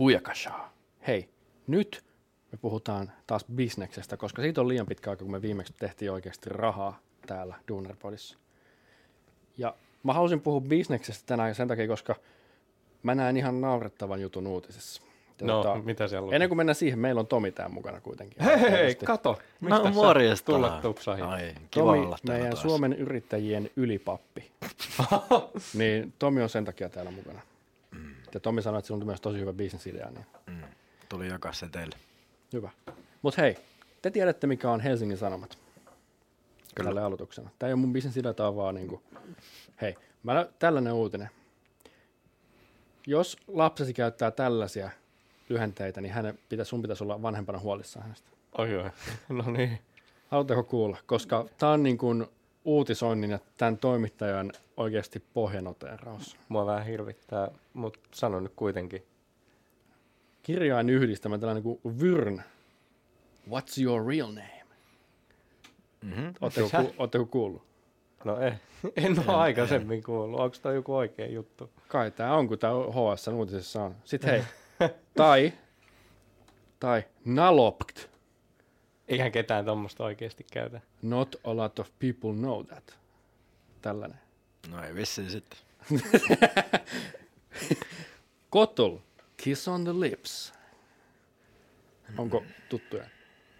Booyakashaa. Hei, nyt me puhutaan taas bisneksestä, koska siitä on liian pitkä aika, kun me viimeksi tehtiin oikeasti rahaa täällä Duunerpodissa. Ja mä halusin puhua bisneksestä tänään sen takia, koska mä näen ihan naurettavan jutun uutisessa. Ja No, mitä siellä on? Ennen kuin mennään siihen, meillä on Tomi täällä mukana kuitenkin. Hei, hei, Tietysti. kato. No sä morjesta. Tulla tupsahin. Ai, kiva Tomi, olla täällä meidän taas. Suomen yrittäjien ylipappi. niin Tomi on sen takia täällä mukana. Ja Tomi sanoi, että sillä on myös tosi hyvä bisnesidea, niin Mm, tuli jakaa se teille. hyvä. Mutta hei, te tiedätte mikä on Helsingin Sanomat. Kyllä. Tälle aloituksena. Tämä ei ole mun bisnesidea, tämä on vaan niinku, hei, mä tällainen uutinen. Jos lapsesi käyttää tällaisia lyhenteitä, niin hänen pitäisi, sun pitäisi olla vanhempana huolissaan hänestä. Oi joo. No niin. Haluatteko kuulla? Koska tämä on niin kuin uutisoinnin ja tämän toimittajan oikeasti pohjanoteeraus. Mua vähän hirvittää, mutta sano nyt kuitenkin. Kirjain yhdistämä tällainen kuin Vyrn. What's your real name? Mm-hmm. Oletteko, ku, ootteko kuullut? No eh, en ole aikaisemmin kuullut. Onko tämä joku oikea juttu? Kai tämä on, kun tämä HS uutisessa on. Sitten hei, tai, tai nalopt. Eihän ketään tuommoista oikeasti käytä. Not a lot of people know that. Tällainen. No ei vissiin sitten. Kotl, kiss on the lips. Onko tuttuja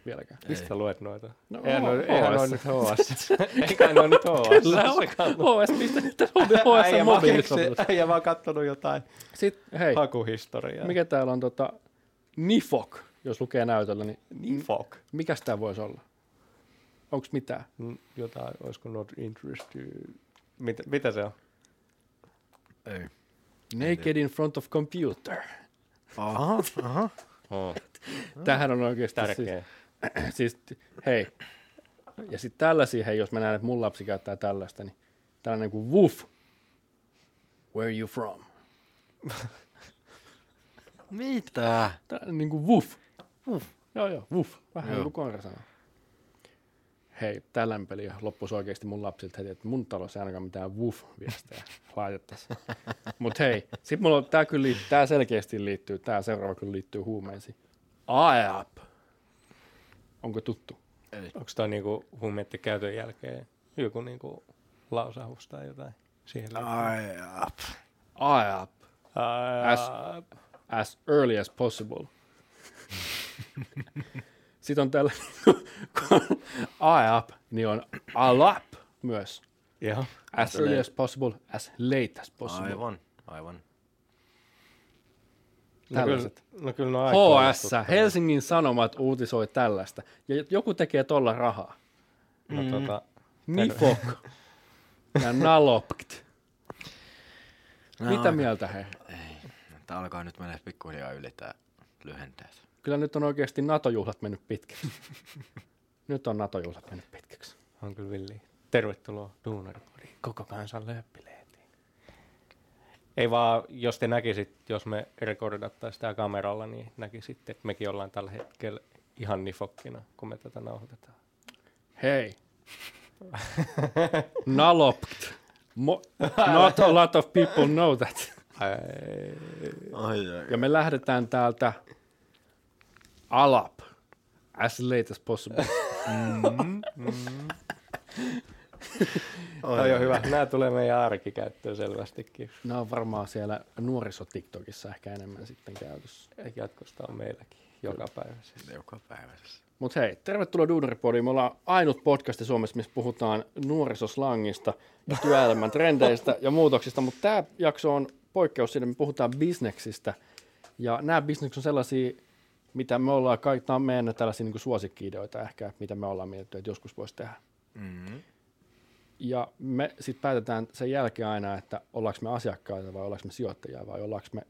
vieläkään? Mistä sä luet noita? No, eihän, eihän ne ole HS. nyt HS. Eikä ne ole nyt HS. Kyllä on. HS, mistä nyt on HS mobiilisovellus. äijä vaan kattonut jotain Sitten, hei, hakuhistoriaa. mikä täällä on tota, Nifok, jos lukee näytöllä, niin Niin fuck. mikäs tää voisi olla? Onko mitään? Mm, Jotain, olisiko not interested? Mitä, mitä se on? Ei. Naked in front of computer. Aha, aha. Oh, Tämähän on oikeasti tärkeä. Siis, siis, hei. Ja sitten tällaisia, hei, jos mä näen, että mun lapsi käyttää tällaista, niin tällainen kuin woof. Where you from? Mitä? Tällainen niin kuin woof. Woof. Joo, joo, woof. Vähän Joo. niin kuin koira sanoo. Hei, tällainen peli loppuisi oikeasti mun lapsilta heti, että mun talossa ei ainakaan mitään woof-viestejä laitettaisiin. Mutta hei, sit mulla on, tää kyllä liittyy, tää selkeästi liittyy, tää seuraava kyllä liittyy huumeisiin. AEAP. Onko tuttu? Ei. Onko toi niinku huumeiden käytön jälkeen joku niinku lausahus tai jotain? Siihen liittyen? Ai, ap. AEAP. Ää, As- As early as possible. Sitten on tällä, kun AEAP, niin on ALAP myös. Joo. As early as possible, as late as possible. Aivan, aivan. No kyllä, Tällaiset. no kyllä no aika HS, huolestuttavaa. Helsingin Sanomat uutisoi tällaista. Ja joku tekee tolla rahaa. No, tota, Nifok ja Nalopt. No, Mitä mieltä he? Ei. Tää alkaa nyt mennä pikkuhiljaa yli tää lyhenteet. Kyllä nyt on oikeasti NATO-juhlat mennyt pitkiksi. nyt on NATO-juhlat mennyt pitkiksi. on kyllä villi. Tervetuloa Duunaripodiin, koko kansan lööppileetiin. Ei vaan, jos te näkisit, jos me rekordattaisiin sitä kameralla, niin näkisitte, että mekin ollaan tällä hetkellä ihan nifokkina, kun me tätä nauhoitetaan. Hei. Nalopt. Mo- not a lot of people know that. Ai, Ai, ai. Ja me lähdetään täältä alap. As late as possible. Toi on hyvä. Nämä tulee meidän arkikäyttöön selvästikin. Nämä on varmaan siellä nuorisotiktokissa ehkä enemmän sitten käytössä. Eikä jatkosta on meilläkin joka päivä. Joka päivässä. Mutta hei, tervetuloa Duuneripodiin. Me ollaan ainut podcasti Suomessa, missä puhutaan nuorisoslangista, työelämän trendeistä ja muutoksista, mutta tämä jakso on poikkeus siitä, me puhutaan bisneksistä. Ja nämä bisnekset on sellaisia, mitä me ollaan, kaikki, nämä on meidän tällaisia niin suosikki-ideoita ehkä, mitä me ollaan mietitty, että joskus voisi tehdä. Mm-hmm. Ja me sitten päätetään sen jälkeen aina, että ollaanko me asiakkaita vai ollaanko me sijoittajia vai ollaanko me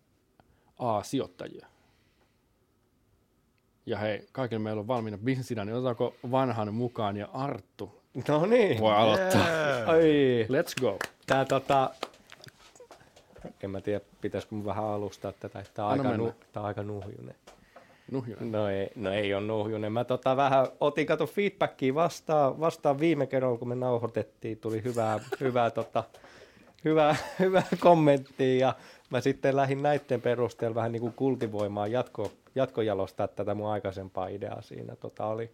A-sijoittajia. Ja hei, kaikille meillä on valmiina bisnesidea, niin otetaanko vanhan mukaan ja Arttu No niin. voi aloittaa. Ai, Let's go. tää tota... En mä tiedä, pitäisikö mun vähän alustaa tätä, että tää on, Anna aika, nu, mennä. tää on aika nuhjunen. Nuhjonen. No ei, no ei ole nuhjunen. Mä tota vähän otin kato feedbackia vastaan, vastaan viime kerralla, kun me nauhoitettiin. Tuli hyvää, hyvää tota, hyvä, hyvä kommentti ja mä sitten lähdin näiden perusteella vähän niin kuin kultivoimaan jatko, jatkojalostaa tätä mun aikaisempaa ideaa siinä. Tota oli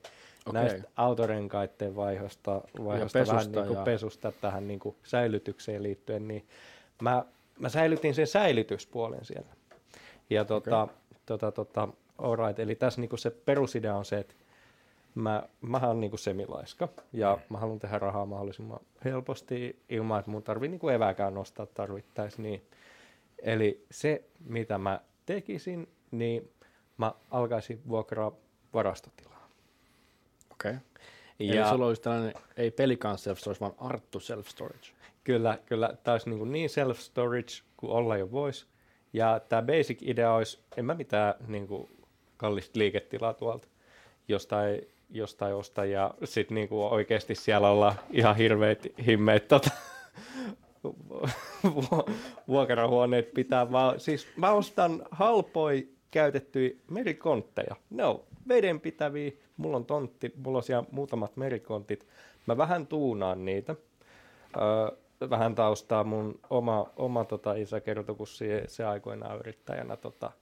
okay. näistä autorenkaiden vaihosta, vaihosta pesusta vähän niin kuin ja- pesusta tähän niin kuin säilytykseen liittyen, niin mä, mä säilytin sen säilytyspuolen siellä. Ja tota, okay. tota, tota, alright, eli tässä niinku se perusidea on se, että mä, mä oon niinku semilaiska ja mä haluan tehdä rahaa mahdollisimman helposti ilman, että mun tarvii niinku evääkään nostaa tarvittaessa. Niin. Eli se, mitä mä tekisin, niin mä alkaisin vuokraa varastotilaa. Okei. Okay. Eli Ja sulla olisi tällainen, ei pelikaan self-storage, vaan Arttu self-storage. kyllä, kyllä tämä olisi niin, niin self-storage kuin olla jo voisi. Ja tämä basic idea olisi, en mä mitään niin kuin kallista liiketilaa tuolta jostain, jostain osta ja sitten niin kuin oikeasti siellä olla ihan hirveät himmeet tota, vu- vuokrahuoneet pitää vaan, siis mä ostan halpoi käytettyjä merikontteja. Ne on vedenpitäviä, mulla on tontti, mulla on siellä muutamat merikontit. Mä vähän tuunaan niitä. Öö, vähän taustaa mun oma, oma tota isä kertoi, kun se, se aikoinaan yrittäjänä tota,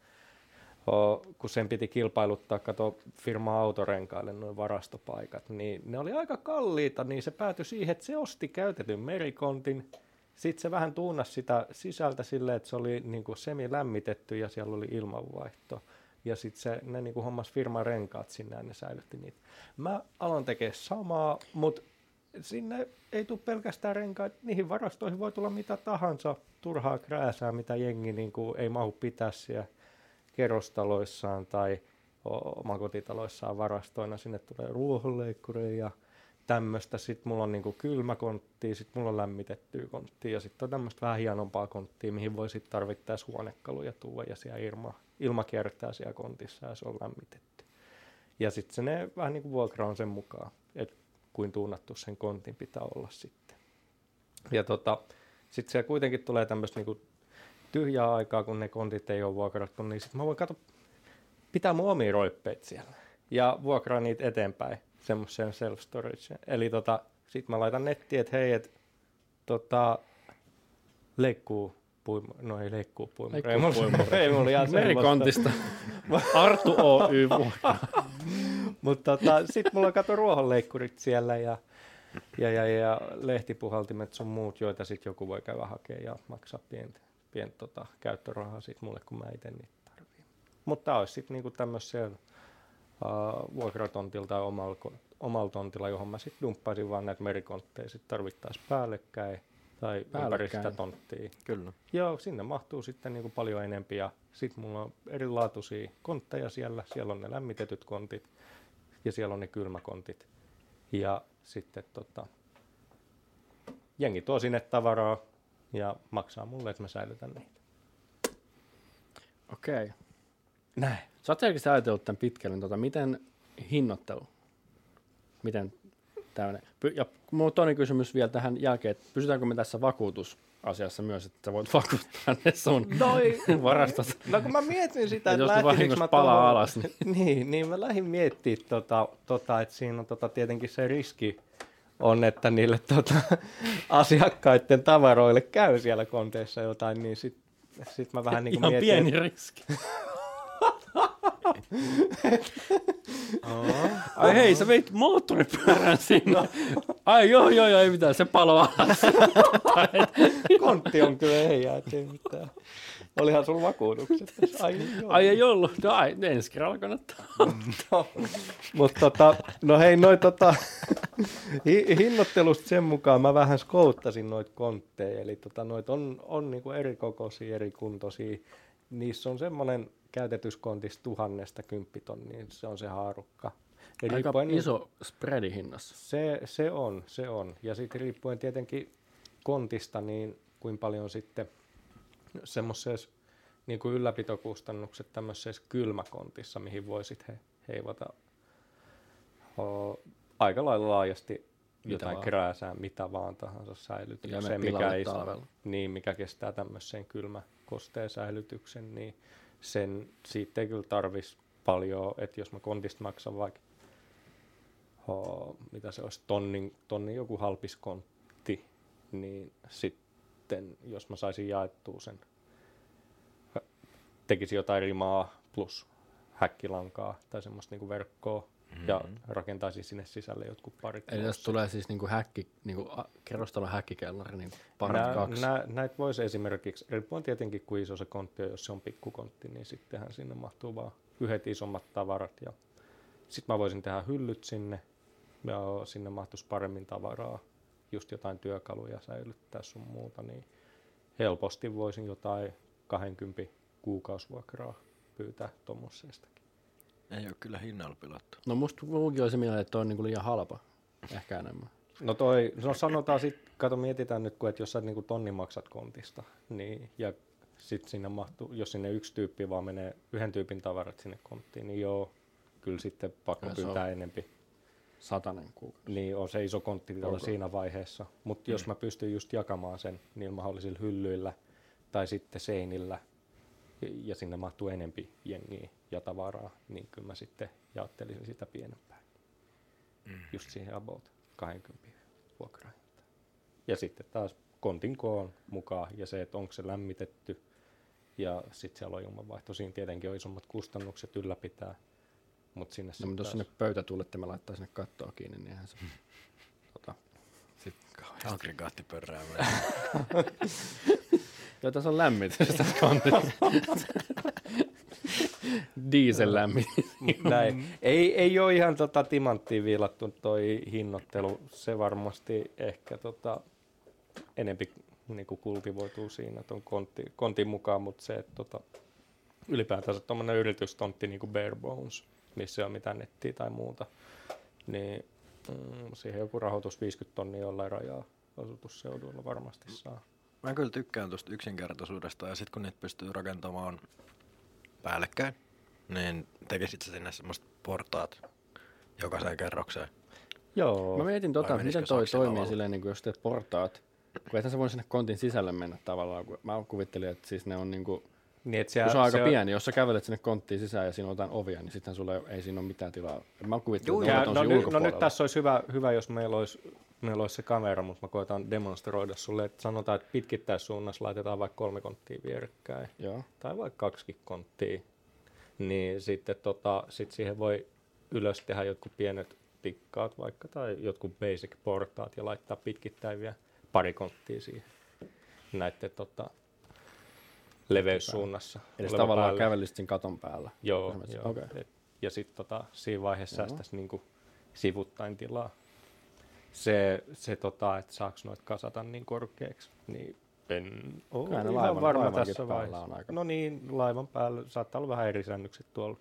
kun sen piti kilpailuttaa, kato firma autorenkaille noin varastopaikat, niin ne oli aika kalliita, niin se päätyi siihen, että se osti käytetyn merikontin, sitten se vähän tuunasi sitä sisältä silleen, että se oli niin kuin semi-lämmitetty ja siellä oli ilmanvaihto. Ja sitten ne niin kuin hommas firman renkaat sinne ja ne säilytti niitä. Mä aloin tekemään samaa, mutta sinne ei tule pelkästään renkaat, niihin varastoihin voi tulla mitä tahansa turhaa krääsää, mitä jengi niin kuin ei mahu pitää siellä kerrostaloissaan tai omakotitaloissaan varastoina. Sinne tulee ruohonleikkureja ja tämmöistä. Sitten mulla on niinku kylmäkonttia, sitten mulla on lämmitettyä konttia ja sitten on tämmöistä vähän hienompaa konttia, mihin voi sitten tarvittaessa huonekaluja tuoda ja siellä ilma, ilma kiertää siellä kontissa ja se on lämmitetty. Ja sitten se ne vähän niin kuin vuokra on sen mukaan, että kuin tuunattu sen kontin pitää olla sitten. Ja tota, sitten siellä kuitenkin tulee tämmöistä niinku tyhjää aikaa, kun ne kontit ei ole vuokrattu, niin sitten mä voin katsoa, pitää mun omia roippeet siellä ja vuokraa niitä eteenpäin semmoiseen self-storageen. Eli tota, sit mä laitan nettiin, että hei, et, tota, leikkuu puimu, no ei leikkuu puimu. Ei mulla- ihan. Merikontista. Arttu Oy. Mutta tota, sitten mulla on kato ruohonleikkurit siellä ja, ja, ja, ja lehtipuhaltimet sun muut, joita sitten joku voi käydä hakemaan ja maksaa pientä pient, tota, käyttörahaa sit mulle, kun mä itse niitä tarviin. Mutta tämä olisi sitten niinku tämmöisen uh, vuokratontilla tai omalla, omalla tontilla, johon mä sitten dumppaisin vaan näitä merikontteja sit tarvittaisiin päällekkäin tai ympäri sitä tonttia. Kyllä. Joo, sinne mahtuu sitten niin kuin paljon enempi ja sitten mulla on erilaatuisia kontteja siellä. Siellä on ne lämmitetyt kontit ja siellä on ne kylmäkontit. Ja sitten tota, jengi tuo sinne tavaraa ja maksaa mulle, että mä säilytän niitä. Okei. Okay. Näin. Sä oot selkeästi ajatellut tämän pitkälle, tota, miten hinnoittelu, miten tämmöinen. Ja mulla on toinen kysymys vielä tähän jälkeen, että pysytäänkö me tässä vakuutusasiassa myös, että sä voit vakuuttaa ne sun Noi, varastot. No kun mä mietin sitä, Et että lähtisikö mä palaa tuohon- alas, niin- niin, niin mä lähdin miettimään, tota, tota, että siinä on tota, tietenkin se riski on, että niille tota, asiakkaiden tavaroille käy siellä konteissa jotain, niin sit, sit mä vähän niin kuin mietin, pieni riski. Ai hei, sä veit moottoripyörän sinne. Ai joo, joo, joo, ei mitään, se palo alas. kontti on kyllä ei jää, ei mitään. Olihan sulla vakuutukset tässä. Ai, joo. Ai ei ollut. No ai, ensi kerralla kannattaa. Mutta tota, no hei, noi tota, hi- hinnoittelusta sen mukaan mä vähän skouttasin noita kontteja, eli tota, noit on, on niinku eri kokoisia, eri kuntoisia. Niissä on semmoinen käytetyskontis tuhannesta kymppitonniin, se on se haarukka. Ja Aika riippuen iso spreadi hinnassa. Se, se on, se on. Ja sitten riippuen tietenkin kontista, niin kuin paljon sitten semmoisessa niin kuin ylläpitokustannukset tämmöisessä kylmäkontissa, mihin voisit he, heivata o, aika lailla laajasti jotain vaan. krääsää, mitä vaan tahansa säilytykseen, mene mikä, ei, talvella. niin, mikä kestää tämmöisen kylmä kosteen säilytyksen, niin sen, siitä ei kyllä tarvitsisi paljon, että jos mä kontista maksan vaikka ho, mitä se olisi, tonnin, tonnin joku halpiskontti, niin sitten sitten jos mä saisin jaettua sen, tekisin jotain rimaa plus häkkilankaa tai semmoista niinku verkkoa mm-hmm. ja rakentaisin sinne sisälle jotkut parit. Eli jos tulee siis niinku häkki, niinku a- kerrostalon häkkikellari, niin parat Nää, kaksi. nää, näitä voisi esimerkiksi, riippuen tietenkin kuin iso se kontti on, jos se on pikkukontti, niin sittenhän sinne mahtuu vaan yhdet isommat tavarat. Ja sitten mä voisin tehdä hyllyt sinne, ja sinne mahtuisi paremmin tavaraa, just jotain työkaluja säilyttää sun muuta, niin helposti voisin jotain 20 kuukausivuokraa pyytää tuommoisestakin. Ei ole kyllä hinnalla pilattu. No musta muukin oli se mieleen, että toi on niinku liian halpa. Ehkä enemmän. No toi, no sanotaan sitten, kato mietitään nyt, kun, että jos sä niinku tonni maksat kontista, niin, ja sitten sinne mahtuu, jos sinne yksi tyyppi vaan menee yhden tyypin tavarat sinne konttiin, niin joo, kyllä sitten pakko pyytää enempi. Satanen kuukausi. Niin on se iso kontti. Ok. siinä vaiheessa. Mutta jos mä pystyn just jakamaan sen niillä mahdollisilla hyllyillä tai sitten seinillä, ja- sinne mahtuu enempi jengiä ja tavaraa, niin kyllä mä sitten jaottelisin sitä pienempää. Mm. Just siihen about 20 vuokrahintaan. Ja sitten taas kontin koon mukaan ja se, että onko se lämmitetty ja sitten siellä on ilmanvaihto. Siinä tietenkin on isommat kustannukset ylläpitää, mutta sinne No, mutta jos sinne pöytä tuulette, mä laittaa sinne kattoa kiinni, niin eihän se... tota, kauheasti. Aggregaattipörrää. Joo, tässä on lämmitys tässä kontissa. Diesel lämmitys. Näin. Ei, ei ole ihan tota timanttiin viilattu toi hinnoittelu. Se varmasti ehkä tota, enempi niin kultivoituu siinä ton kontti, kontin mukaan, mutta se, että tota, ylipäätänsä tuommoinen yritystontti niin kuin bare bones, missä ei ole mitään nettiä tai muuta, niin mm, siihen joku rahoitus 50 tonnia jollain rajaa asutusseuduilla varmasti saa. Mä kyllä tykkään tuosta yksinkertaisuudesta ja sitten kun niitä pystyy rakentamaan päällekkäin, niin tekisit sä sinne semmoista portaat jokaiseen kerrokseen. Joo. Mä mietin tota, Vai miten toi toimii silleen, niin kuin jos teet portaat, kun ethän sä voi sinne kontin sisälle mennä tavallaan, kun mä kuvittelin, että siis ne on niinku, Niin, että kun siellä, se on aika se pieni, jos sä kävelet sinne konttiin sisään ja siinä on jotain ovia, niin sitten sulle ei siinä ole mitään tilaa. Mä että Kää, ovet on no, no ulkopuolella. nyt tässä olisi hyvä, hyvä jos meillä olisi, meillä olisi se kamera, mutta mä koitan demonstroida sulle, että sanotaan, että pitkittäissuunnassa laitetaan vaikka kolme konttia vierekkäin, Joo. tai vaikka kaksikin konttia, niin sitten tota, sit siihen voi ylös tehdä jotkut pienet tikkaat vaikka, tai jotkut basic portaat ja laittaa pitkittäin vielä pari konttia siihen näiden tota, leveyssuunnassa. Eli tavallaan päälle. kävelisit siinä katon päällä. Joo, joo. Et, ja sitten tota, siinä vaiheessa Joo. säästäisi niinku sivuttain tilaa. Se, se tota, että saako noita kasata niin korkeaksi, niin en ole Kyllä ihan laivan- varma tässä vaiheessa. on aika- No niin, laivan päällä saattaa olla vähän eri säännökset tuolla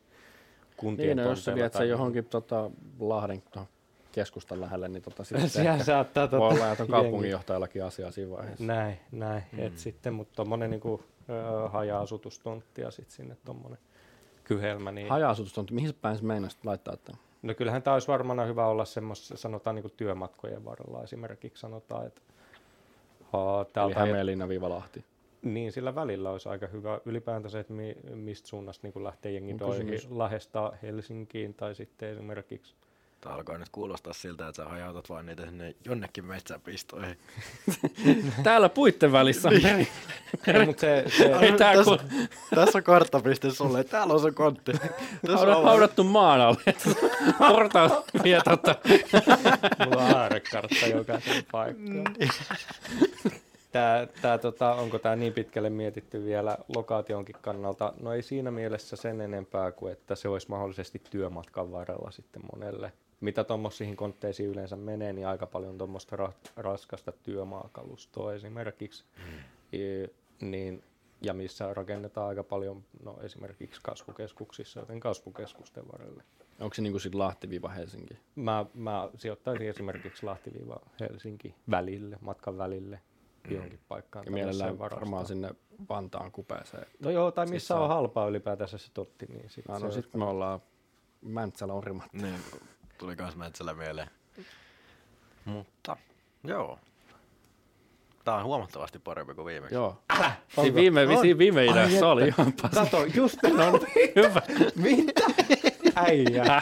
kuntien Niin, no, jos sä viet sen johonkin tota, Lahden tuohon keskustan lähelle, niin tota, sitten Siellä ehkä saattaa tota, voi olla, että on kaupunginjohtajallakin asiaa siinä vaiheessa. Näin, näin. Mm. Et sitten, mutta tuommoinen ö, haja-asutustontti ja sitten sinne tuommoinen kyhelmä, niin Haja-asutus on, mihin päin sä meinasit laittaa tämän? No kyllähän tämä olisi varmaan hyvä olla semmoista, sanotaan niin työmatkojen varrella esimerkiksi sanotaan, että haa, Eli täältä Hämeenlinna-Lahti. niin sillä välillä olisi aika hyvä ylipäätään se, että mi, mistä suunnasta niin lähtee jengi kysymys- Lahesta Helsinkiin tai sitten esimerkiksi Tää alkaa nyt kuulostaa siltä, että sä hajautat vaan niitä sinne jonnekin metsäpistoihin. Täällä puitten välissä on Ei, mutta se, se, Ei tää tässä, kun tässä on karttapiste sulle, täällä on se kontti. Tässä ollaan- haudattu maan alle. Portaat vie tota. mulla on aarekartta jokaisen paikkaan. Tää, tää, tota, onko tämä niin pitkälle mietitty vielä lokaationkin kannalta? No ei siinä mielessä sen enempää kuin, että se olisi mahdollisesti työmatkan varrella sitten monelle. Mitä tuommoisiin kontteisiin yleensä menee, niin aika paljon tuommoista ra- raskasta työmaakalustoa esimerkiksi. Mm. niin, ja missä rakennetaan aika paljon no, esimerkiksi kasvukeskuksissa, joten kasvukeskusten varrelle. Onko se niinku sit Lahti-Helsinki? Mä, mä sijoittaisin esimerkiksi Lahti-Helsinki välille, matkan välille, johonkin paikkaan. Ja mielellään varmaan sinne Vantaan kupeeseen. No joo, tai missä on halpaa ylipäätänsä se totti, niin sit Ah, se no olisi- sit me ollaan Mäntsälä Orimatta. Niin, tuli kans Metsälä mieleen. Mutta, joo. Tää on huomattavasti parempi kuin viimeksi. Joo. Onko? Siinä viime, On. siinä viime Ai ideassa oli ihan pas. Kato, just no, Hyvä. mitä? Äijä.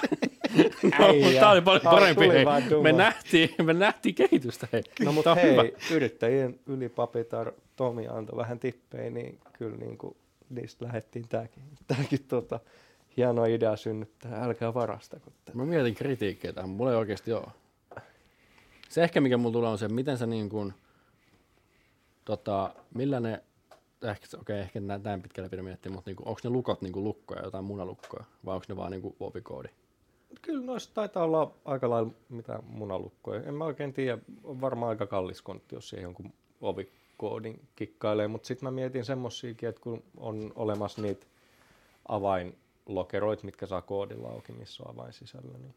Äijä. Tämä oli paljon parempi. Hei. Me nähtiin, me nähtiin kehitystä. Hei. No mutta on hei, hyvä. yrittäjien ylipapitar Tomi antoi vähän tippejä, niin kyllä niin kuin niistä lähdettiin tämäkin, tämäkin tota, hieno idea synnyttää. Älkää varastako tätä. Mä mietin kritiikkiä tähän, mulla ei oikeasti ole. Se ehkä mikä mulla tulee on se, miten sä niin kuin, tota, millä ne, ehkä, okei, okay, ehkä nä- näin pitkälle pidä miettiä, mutta niinku, onko ne lukot niinku lukkoja, jotain munalukkoja, vai onko ne vaan niinku ovikoodi? Kyllä noissa taitaa olla aika lailla mitä munalukkoja. En mä oikein tiedä, on varmaan aika kallis kontti, jos siihen jonkun ovikoodin kikkailee, mutta sitten mä mietin semmosiakin, että kun on olemassa niitä avainlokeroita, mitkä saa koodilla auki, missä on avain sisällä, niin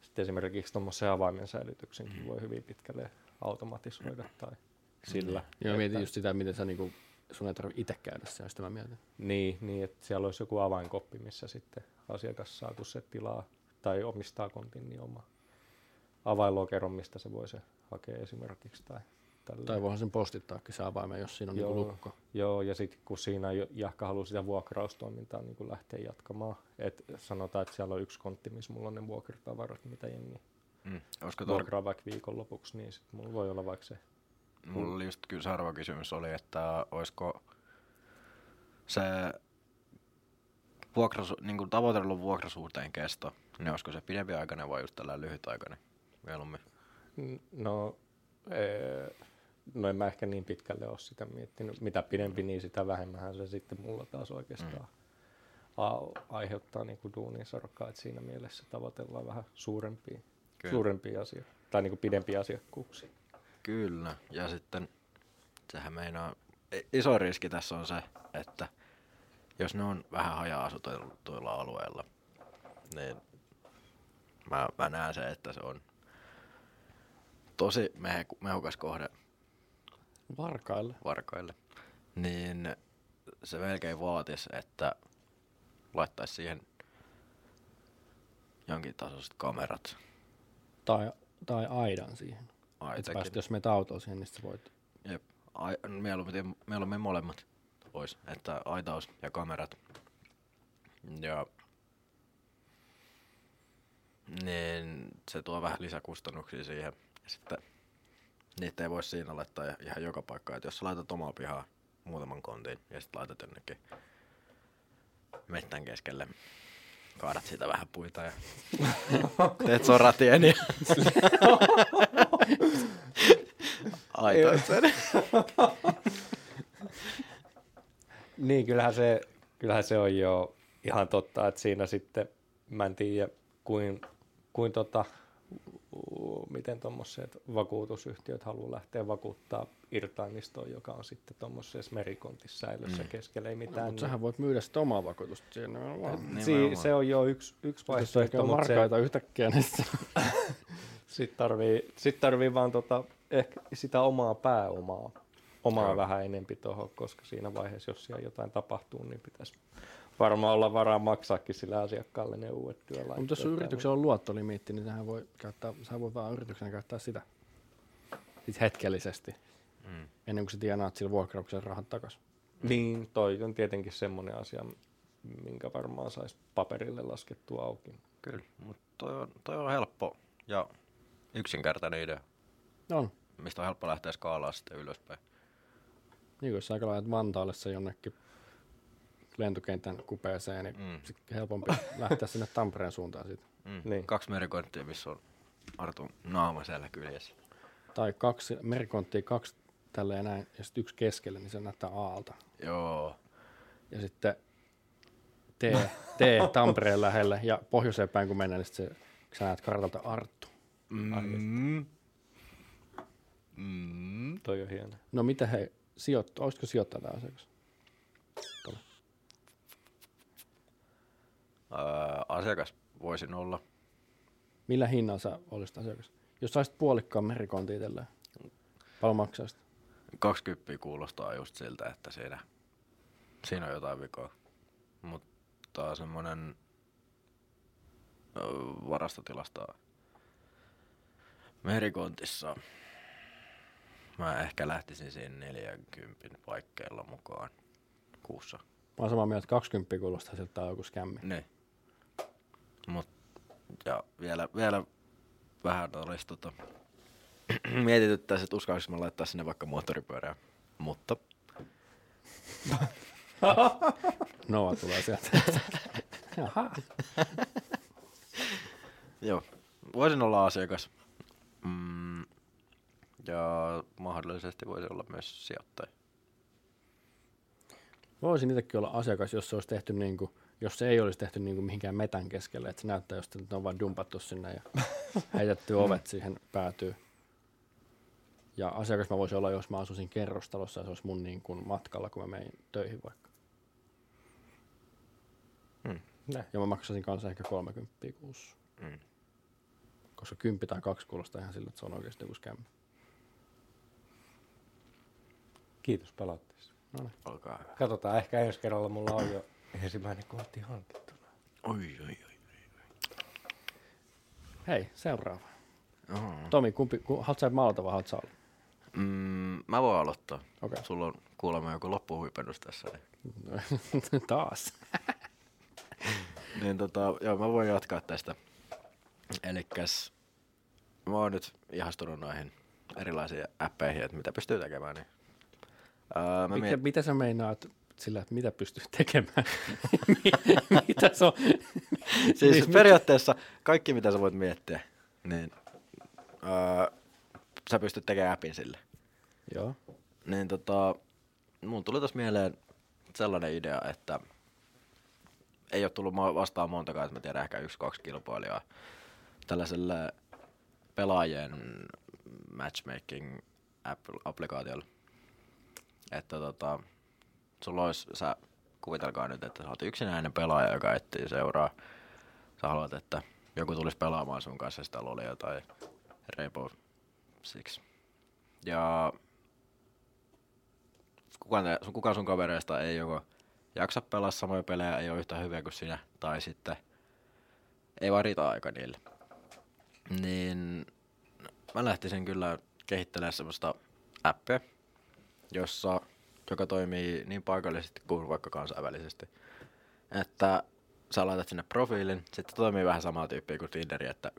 sitten esimerkiksi tuommoisen avaimen säilytyksenkin voi hyvin pitkälle automatisoida tai sillä. Joo, mietin just sitä, miten sä niinku, sun ei tarvitse itse käydä siellä, sitä mä mietin. Niin, niin, että siellä olisi joku avainkoppi, missä sitten asiakas saa, kun se tilaa tai omistaa kontin, niin oma avainlokeron, mistä se voi se hakea esimerkiksi. Tai, tällä. Tai voihan sen postittaakin se avaimen, jos siinä on niinku Joo. lukko. Joo, ja sitten kun siinä Jahka haluaa sitä vuokraustoimintaa niin kun lähteä jatkamaan, että sanotaan, että siellä on yksi kontti, missä mulla on ne vuokratavarat, mitä jengi Mm. Olisiko vuokraa vaikka viikonlopuksi, niin sitten mulla voi olla vaikka se. Mulla oli just kyllä seuraava kysymys oli, että olisiko se vuokrasu, niin kuin tavoitellut vuokrasuhteen kesto, niin olisiko se pidempiaikainen vai just tällainen lyhytaikainen mieluummin? No, ee, no en mä ehkä niin pitkälle ole sitä miettinyt. Mitä pidempi, niin sitä vähemmän se sitten mulla taas oikeastaan mm. a- aiheuttaa niin kuin duunin sarkaa, että siinä mielessä tavoitellaan vähän suurempia, Kyllä. suurempia asioita, tai niin kuin pidempiä asiakkuuksia. Kyllä, ja sitten sehän meinaa, iso riski tässä on se, että jos ne on vähän haja-asutuilla alueilla, niin mä, mä näen se, että se on tosi mehukas kohde Varkaille. varkaille, niin se melkein vaatisi, että laittaisi siihen jonkin tasoiset kamerat Tai, tai aidan siihen. Aitakin. päästä, jos menet autoon siihen, niin sä voit. Jep. Ai, mieluummin, mieluummin molemmat pois, että aitaus ja kamerat. Ja niin se tuo vähän lisäkustannuksia siihen. Ja sitten niitä ei voi siinä laittaa ihan joka paikkaan. Että jos sä laitat omaa pihaa muutaman kontin ja sitten laitat jonnekin mettän keskelle, kaadat siitä vähän puita ja teet soratien ja aitoit sen. Niin, kyllähän se, kyllähän se on jo ihan totta, että siinä sitten, mä en tiedä, kuin, kuin tota, u- miten tuommoiset vakuutusyhtiöt haluaa lähteä vakuuttaa irtaimistoon, joka on sitten tuommoisessa merikontissa säilössä mm. keskellä, ei mitään. Mutta sähän voit myydä sitä omaa vakuutusta siinä. on vaan- si- se on jo yksi, yksi Jos vaihtoehto, on mutta se, yhtäkkiä, niin sitten sitten tarvii, sit tarvii vaan tota, ehkä sitä omaa pääomaa, omaa Joo. vähän enempi tuohon, koska siinä vaiheessa, jos siellä jotain tapahtuu, niin pitäisi varmaan olla varaa maksaakin sille asiakkaalle ne uudet työlaitteet. Mutta jos sun yrityksellä on luottolimiitti, niin sähän voi käyttää, sä voi vaan yrityksenä käyttää sitä sit hetkellisesti, Mm. ennen kuin sä tienaat sillä vuokrauksen rahat takaisin. Niin, toi on tietenkin semmoinen asia, minkä varmaan saisi paperille laskettua auki. Kyllä, mutta toi on, toi on helppo ja yksinkertainen idea, On. mistä on helppo lähteä skaalaa sitten ylöspäin. Niin kuin jos sä laitat Vantaalle se jonnekin lentokentän kupeeseen, niin Mm. mm. sitten helpompi lähteä sinne Tampereen suuntaan siitä. Mm. Niin. Kaksi merikonttia, missä on Artun naama siellä kyljessä. Tai kaksi merikonttia, kaksi tällä ja näin, ja sitten yksi keskelle, niin se näyttää Aalta. Joo. Ja sitten T, T Tampereen lähelle, ja pohjoiseen päin kun mennään, niin sit se, sä näet kartalta Arttu. Mm. Mm. Toi on hieno. No mitä he sijoittaa, olisiko sijoittaa tämä asiakas? Tuolla. Öö, asiakas voisin olla. Millä hinnalla sä olisit asiakas? Jos saisit puolikkaan merikontin itselleen, paljon maksaa sitä? 20 kuulostaa just siltä, että siinä, siinä on jotain vikaa. Mutta semmonen öö, varastotilasta merikontissa mä ehkä lähtisin siinä 40 paikkeilla mukaan kuussa. Mä oon samaa mieltä, että 20 kuulostaa siltä, että tää on joku skämmi. Niin. Mut Ja vielä, vielä vähän olisi tota, mietityttäisiin, että uskallisiko mä laittaa sinne vaikka moottoripyörää. Mutta Noa tulee sieltä. Jaha. joo, voisin olla asiakas. Mm, ja mahdollisesti voisi olla myös sijoittaja. Voisin itsekin olla asiakas, jos se olisi tehty niin kuin, jos se ei olisi tehty niin kuin mihinkään metän keskelle, että se näyttää just, että ne on vain dumpattu sinne ja heitetty ovet siihen päätyy. Ja asiakas mä voisin olla, jos mä asuisin kerrostalossa ja se olisi mun niin kuin matkalla, kun mä menin töihin vaikka. Näin. Ja mä maksaisin kanssa ehkä 30 kuussa. Mm. Koska 10 tai 2 kuulostaa ihan sillä, että se on oikeasti joku skämmi. Kiitos palautteesta. No niin. Olkaa hyvä. Katsotaan, ehkä ensi kerralla mulla on jo ensimmäinen kortti hankittuna. Oi, oi, oi. Hei, seuraava. Oho. Tomi, kumpi, ku, haluatko sä maalata vai haluatko sä olla? Mm, mä voin aloittaa. Okei. Sulla on kuulemma joku loppuhuipennus tässä. Niin, Taas. niin tota, joo, mä voin jatkaa tästä. Elikkäs mä oon nyt ihastunut noihin erilaisiin appeihin, että mitä pystyy tekemään. Niin. Öö, mä Mikä, miet... mitä sä meinaat sillä, että mitä pystyy tekemään? mitä se on? Siis Niin, periaatteessa kaikki mitä sä voit miettiä, niin öö, sä pystyt tekemään appin sille. Joo. Niin tota, mun tuli tuossa mieleen sellainen idea, että ei ole tullut vastaan montakaan, että mä tiedän ehkä yksi, kaksi kilpailijaa tällaiselle pelaajien matchmaking app- applikaatiolle. Että tota, sulla olisi, sä kuvitelkaa nyt, että sä oot yksinäinen pelaaja, joka etsii seuraa. Sä haluat, että joku tulisi pelaamaan sun kanssa sitä lolia tai Rainbow Six. Ja kukaan, te- kukaan sun kavereista ei joko jaksa pelaa samoja pelejä, ei ole yhtä hyviä kuin sinä, tai sitten ei vaan riitä aika niille. Niin mä lähtisin kyllä kehittelemään semmoista appia, jossa, joka toimii niin paikallisesti kuin vaikka kansainvälisesti. Että sä laitat sinne profiilin, sitten toimii vähän samaa tyyppiä kuin Tinderi, että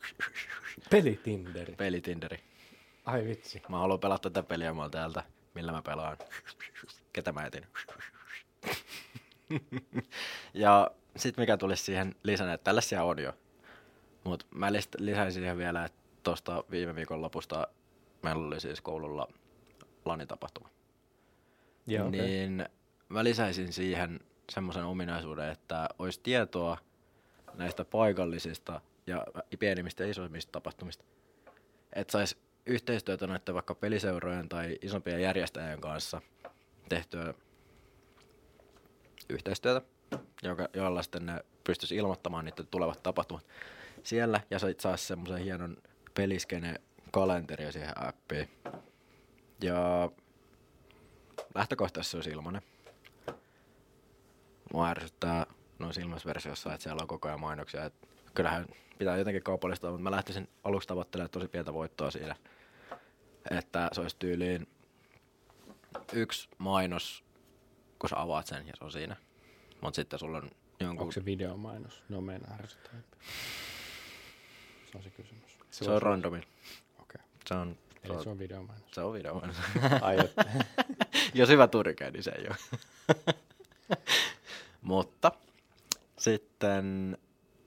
Pelitinderi. pelitinderi. Ai vitsi. Mä haluan pelata tätä peliä mä oon täältä, millä mä pelaan. Ketä mä etin. ja sit mikä tulisi siihen lisänä, että tällaisia on jo. Mut mä lisäisin siihen vielä, että tosta viime viikon lopusta meillä oli siis koululla lanitapahtuma. Joo, okay. niin mä lisäisin siihen semmoisen ominaisuuden, että olisi tietoa näistä paikallisista ja pienimmistä ja isoimmista tapahtumista. Että sais yhteistyötä näiden vaikka peliseurojen tai isompien järjestäjien kanssa tehtyä yhteistyötä, joka, jolla sitten ne pystyisi ilmoittamaan niitä tulevat tapahtumat siellä ja sait saa semmoisen hienon peliskene kalenteria siihen appiin. Ja lähtökohtaisesti se olisi ilmanen. Mua ärsyttää noissa ilmaisversiossa, että siellä on koko ajan mainoksia. Et kyllähän pitää jotenkin kaupallistaa, mutta mä lähtisin aluksi tavoittelemaan tosi pientä voittoa siinä. Että se olisi tyyliin yksi mainos, kun sä avaat sen ja se on siinä. Mutta sitten sulla on jonkun... Onko se videomainos? No meinaa ärsyttävämpi. Se on se kysymys. Se on randomi. Okei. Se on, Eli se on videomainos. se on videomainos. Ai, että. Jos hyvä turkea, niin se ei ole. Mutta sitten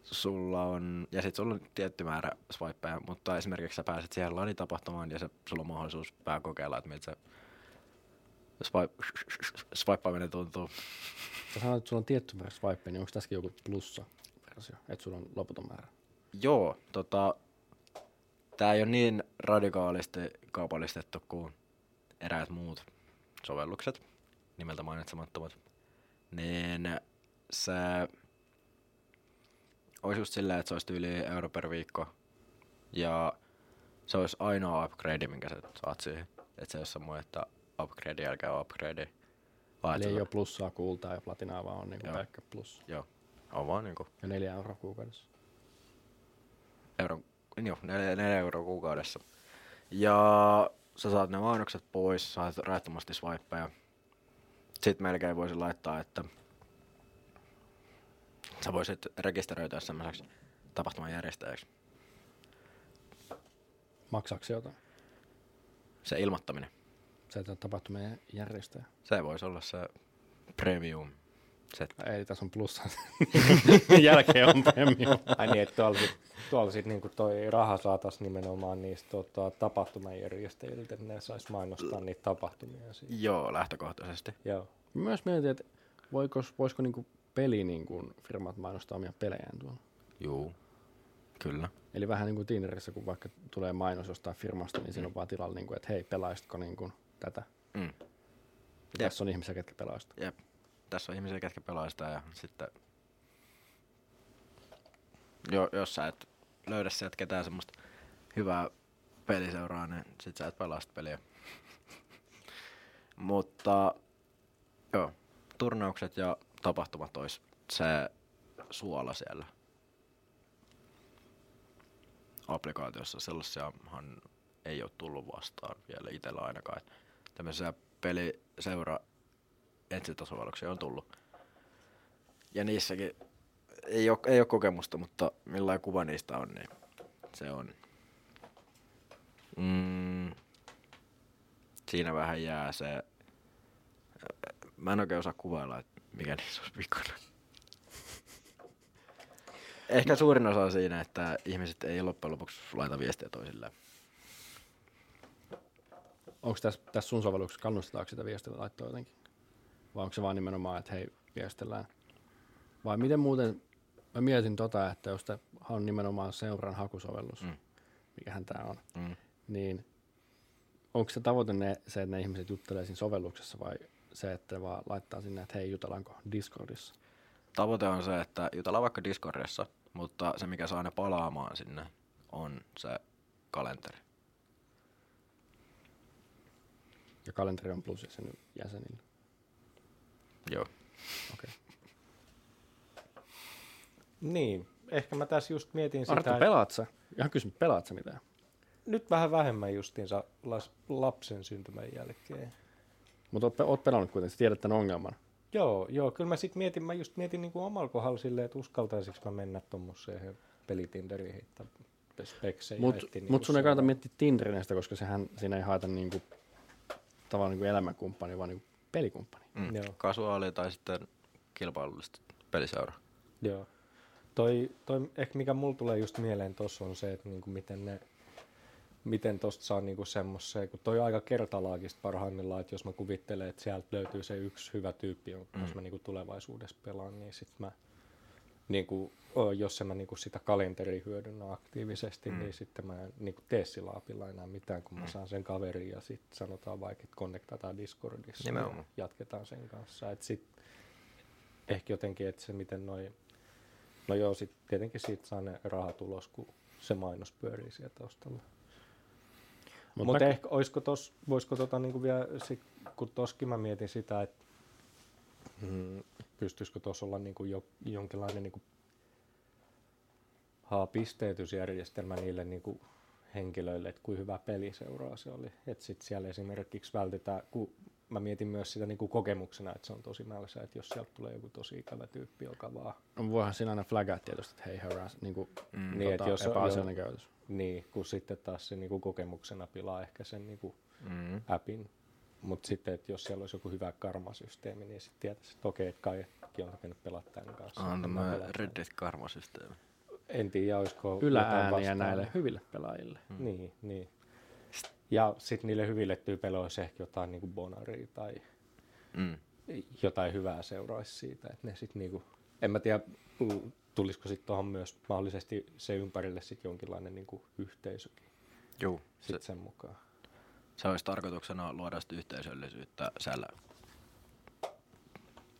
sulla on, ja sitten sulla on tietty määrä swipeja, mutta esimerkiksi sä pääset siihen lanitapahtumaan ja se, sulla on mahdollisuus vähän kokeilla, että miltä se swipe, swipeaaminen tuntuu. Sä sanoit, että sulla on tietty määrä swipe, niin onko tässäkin joku plussa-versio, että sulla on loputon määrä? Joo, tota, tää ei ole niin radikaalisti kaupallistettu kuin eräät muut sovellukset, nimeltä mainitsemattomat. Niin se olisi just silleen, että se olisi yli euro per viikko. Ja se olisi ainoa upgrade, minkä sä saat siihen. Että se ei ole semmoinen, että upgrade jälkeen upgrade. Vaan Eli ei ole plussaa, kultaa ja platinaa, vaan on niinku Joo. pelkkä plus. Joo, on vaan niinku Ja neljä euroa kuukaudessa. euron, joo, 4, 4 euroa kuukaudessa. Ja sä saat ne mainokset pois, saat rajattomasti swipeja. Sitten melkein voisi laittaa, että sä voisit rekisteröityä semmoiseksi tapahtuman järjestäjäksi. Maksaako jotain? Se ilmoittaminen. Se, että on tapahtumien järjestäjä. Se voisi olla se premium set. Ei, tässä on plussa. Jälkeen on premium. Ai niin, että tuolla sit, tuolla sit niinku toi raha saatas nimenomaan niistä tota, tapahtumajärjestäjiltä, että ne sais mainostaa niitä tapahtumia siinä. Joo, lähtökohtaisesti. Joo. Myös mietin, että voiko, voisiko niinku peli niinku firmat mainostaa omia pelejään tuolla. Juu, kyllä. Eli vähän niin kuin Tinderissä, kun vaikka tulee mainos jostain firmasta, niin siinä on vaan tilalla, niin kuin, että hei, pelaisitko niin kuin tätä? Mm. Tässä on ihmisiä, ketkä pelaisivat. Jep. Tässä on ihmisiä, ketkä pelaa sitä ja sitten... Jo, jos sä et löydä sieltä ketään semmoista hyvää peliseuraa, niin sit sä et pelaa sitä peliä. Mutta joo, turnaukset ja tapahtumat ois se suola siellä applikaatiossa. Sellaisiahan ei ole tullut vastaan vielä itsellä ainakaan. Tämmöisiä peliseura etsintäsovelluksia on tullut. Ja niissäkin ei ole, ei ole kokemusta, mutta millainen kuva niistä on, niin se on. Mm, siinä vähän jää se. Mä en oikein osaa kuvailla, että mikä niissä olisi vikana. Ehkä suurin osa on siinä, että ihmiset ei loppujen lopuksi laita viestiä toisilleen. Onko tässä, tässä sun sovelluksessa kannustetaanko sitä viestillä laittaa jotenkin? Vai onko se vaan nimenomaan, että hei, viestillään? Vai miten muuten, mä mietin tota, että jos tämä on nimenomaan seuran hakusovellus, mm. Mikähän tämä on, Mm. niin onko se tavoite ne, se, että ne ihmiset juttelee siinä sovelluksessa vai se, että vaan laittaa sinne, että hei, jutellaanko Discordissa? Tavoite on se, että jutellaan vaikka Discordissa, mutta se mikä saa ne palaamaan sinne on se kalenteri. Ja kalenteri on plus jäsen, jäsenille. Joo. Okei. Niin, ehkä mä tässä just mietin sitä, Arttu, että pelaat sä? Ihan kysyn, pelaat sä mitään? nyt vähän vähemmän justiinsa las, lapsen syntymän jälkeen. Mutta oot, oot pelannut kuitenkin, sä tiedät tämän ongelman. Joo, joo, kyllä mä sit mietin, mä just mietin niinku omalla kohdalla silleen, että uskaltaisinko mä mennä tommoseen pelitinderiin heittää speksejä. Mutta etsiä mut niinku sun ei kannata miettiä Tinderistä, koska sehän siinä ei haeta niinku, tavallaan niinku elämänkumppani, vaan niinku pelikumppani. Mm. Joo. Kasuaali tai sitten kilpailullista peliseura. Joo. Toi, toi, ehkä mikä mulla tulee just mieleen tuossa on se, että niinku miten ne miten tosta saa niinku semmoiseen, kun toi on aika kertalaakista parhaimmillaan, että jos mä kuvittelen, että sieltä löytyy se yksi hyvä tyyppi, jonka kanssa mä niinku tulevaisuudessa pelaan, niin sit mä, niinku, o, jos en mä niinku sitä kalenteria hyödynnä aktiivisesti, mm. niin sitten mä en niinku tee sillä apilla enää mitään, kun mä Mm. saan sen kaverin ja sitten sanotaan vaikka, että connectataan Discordissa Nimenomaan. ja jatketaan sen kanssa. Et sit ehkä jotenkin, että se miten noi, no joo, sit tietenkin siitä saa ne rahat ulos, kun se mainos pyörii sieltä taustalla. Mut Mutta mä- ehkä olisiko tos, voisiko tota niinku vielä, sit, kun toskin mä mietin sitä, että mm, pystyisikö tuossa olla niinku jo, jonkinlainen niinku haa, pisteytysjärjestelmä niille niinku henkilöille, että kuinka hyvä peliseuraa se oli. Että sitten siellä esimerkiksi vältetään, kun mä mietin myös sitä niinku kokemuksena, että se on tosi mälsä, että jos sieltä tulee joku tosi ikävä tyyppi, joka vaan No, voihan siinä aina flagaa tietysti, että hei harass, niinku, Mm. Niin, niin, että tota, jos on- epäasiallinen käytös. niin, kun sitten taas se niinku kokemuksena pilaa ehkä sen niinku Mm. appin. Mutta sitten, että jos siellä olisi joku hyvä karmasysteemi, niin sitten tietäisi, että okei, että kaikki on hakenut pelata tämän kanssa. On tämä pelaan Reddit karmasysteemi. En tiedä, olisiko Yläääniä näille hyville pelaajille. Mm. Niin, niin. Ja sitten niille hyville tyypeille olisi ehkä jotain niinku bonaria tai Mm. jotain hyvää seuraisi siitä. Että ne sit niinku, en mä tiedä, tulisiko sitten tuohon myös mahdollisesti se ympärille sitten jonkinlainen niinku yhteisökin Juu, se, sit sen mukaan. Se olisi tarkoituksena luoda sitä yhteisöllisyyttä siellä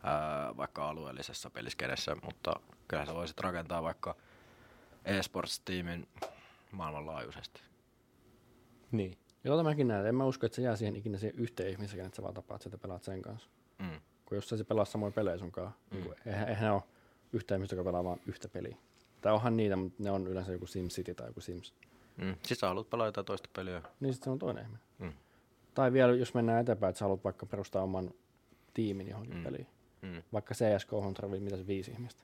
ää, vaikka alueellisessa peliskenessä, mutta kyllä sä voisit rakentaa vaikka eSports-tiimin maailmanlaajuisesti. Niin. Tota mäkin näen, en mä usko, että se jää siihen ikinä siihen yhteen ihmiseen, että sä vaan tapaat sitä pelaat sen kanssa. Mm. Kun jos sä se pelaa samoin pelejä sun kanssa, Mm. niin eihän, eihän ne ole yhtä ihmistä, joka pelaa vaan yhtä peliä. Tai onhan niitä, mutta ne on yleensä joku SimCity tai joku Sims. Mm. Sitten sä haluat pelaa jotain toista peliä. Niin sitten se on toinen ihminen. Tai vielä, jos mennään eteenpäin, että sä haluat vaikka perustaa oman tiimin johonkin Mm. peliin. Mm. Vaikka CSK on tarvii mitä se viisi ihmistä.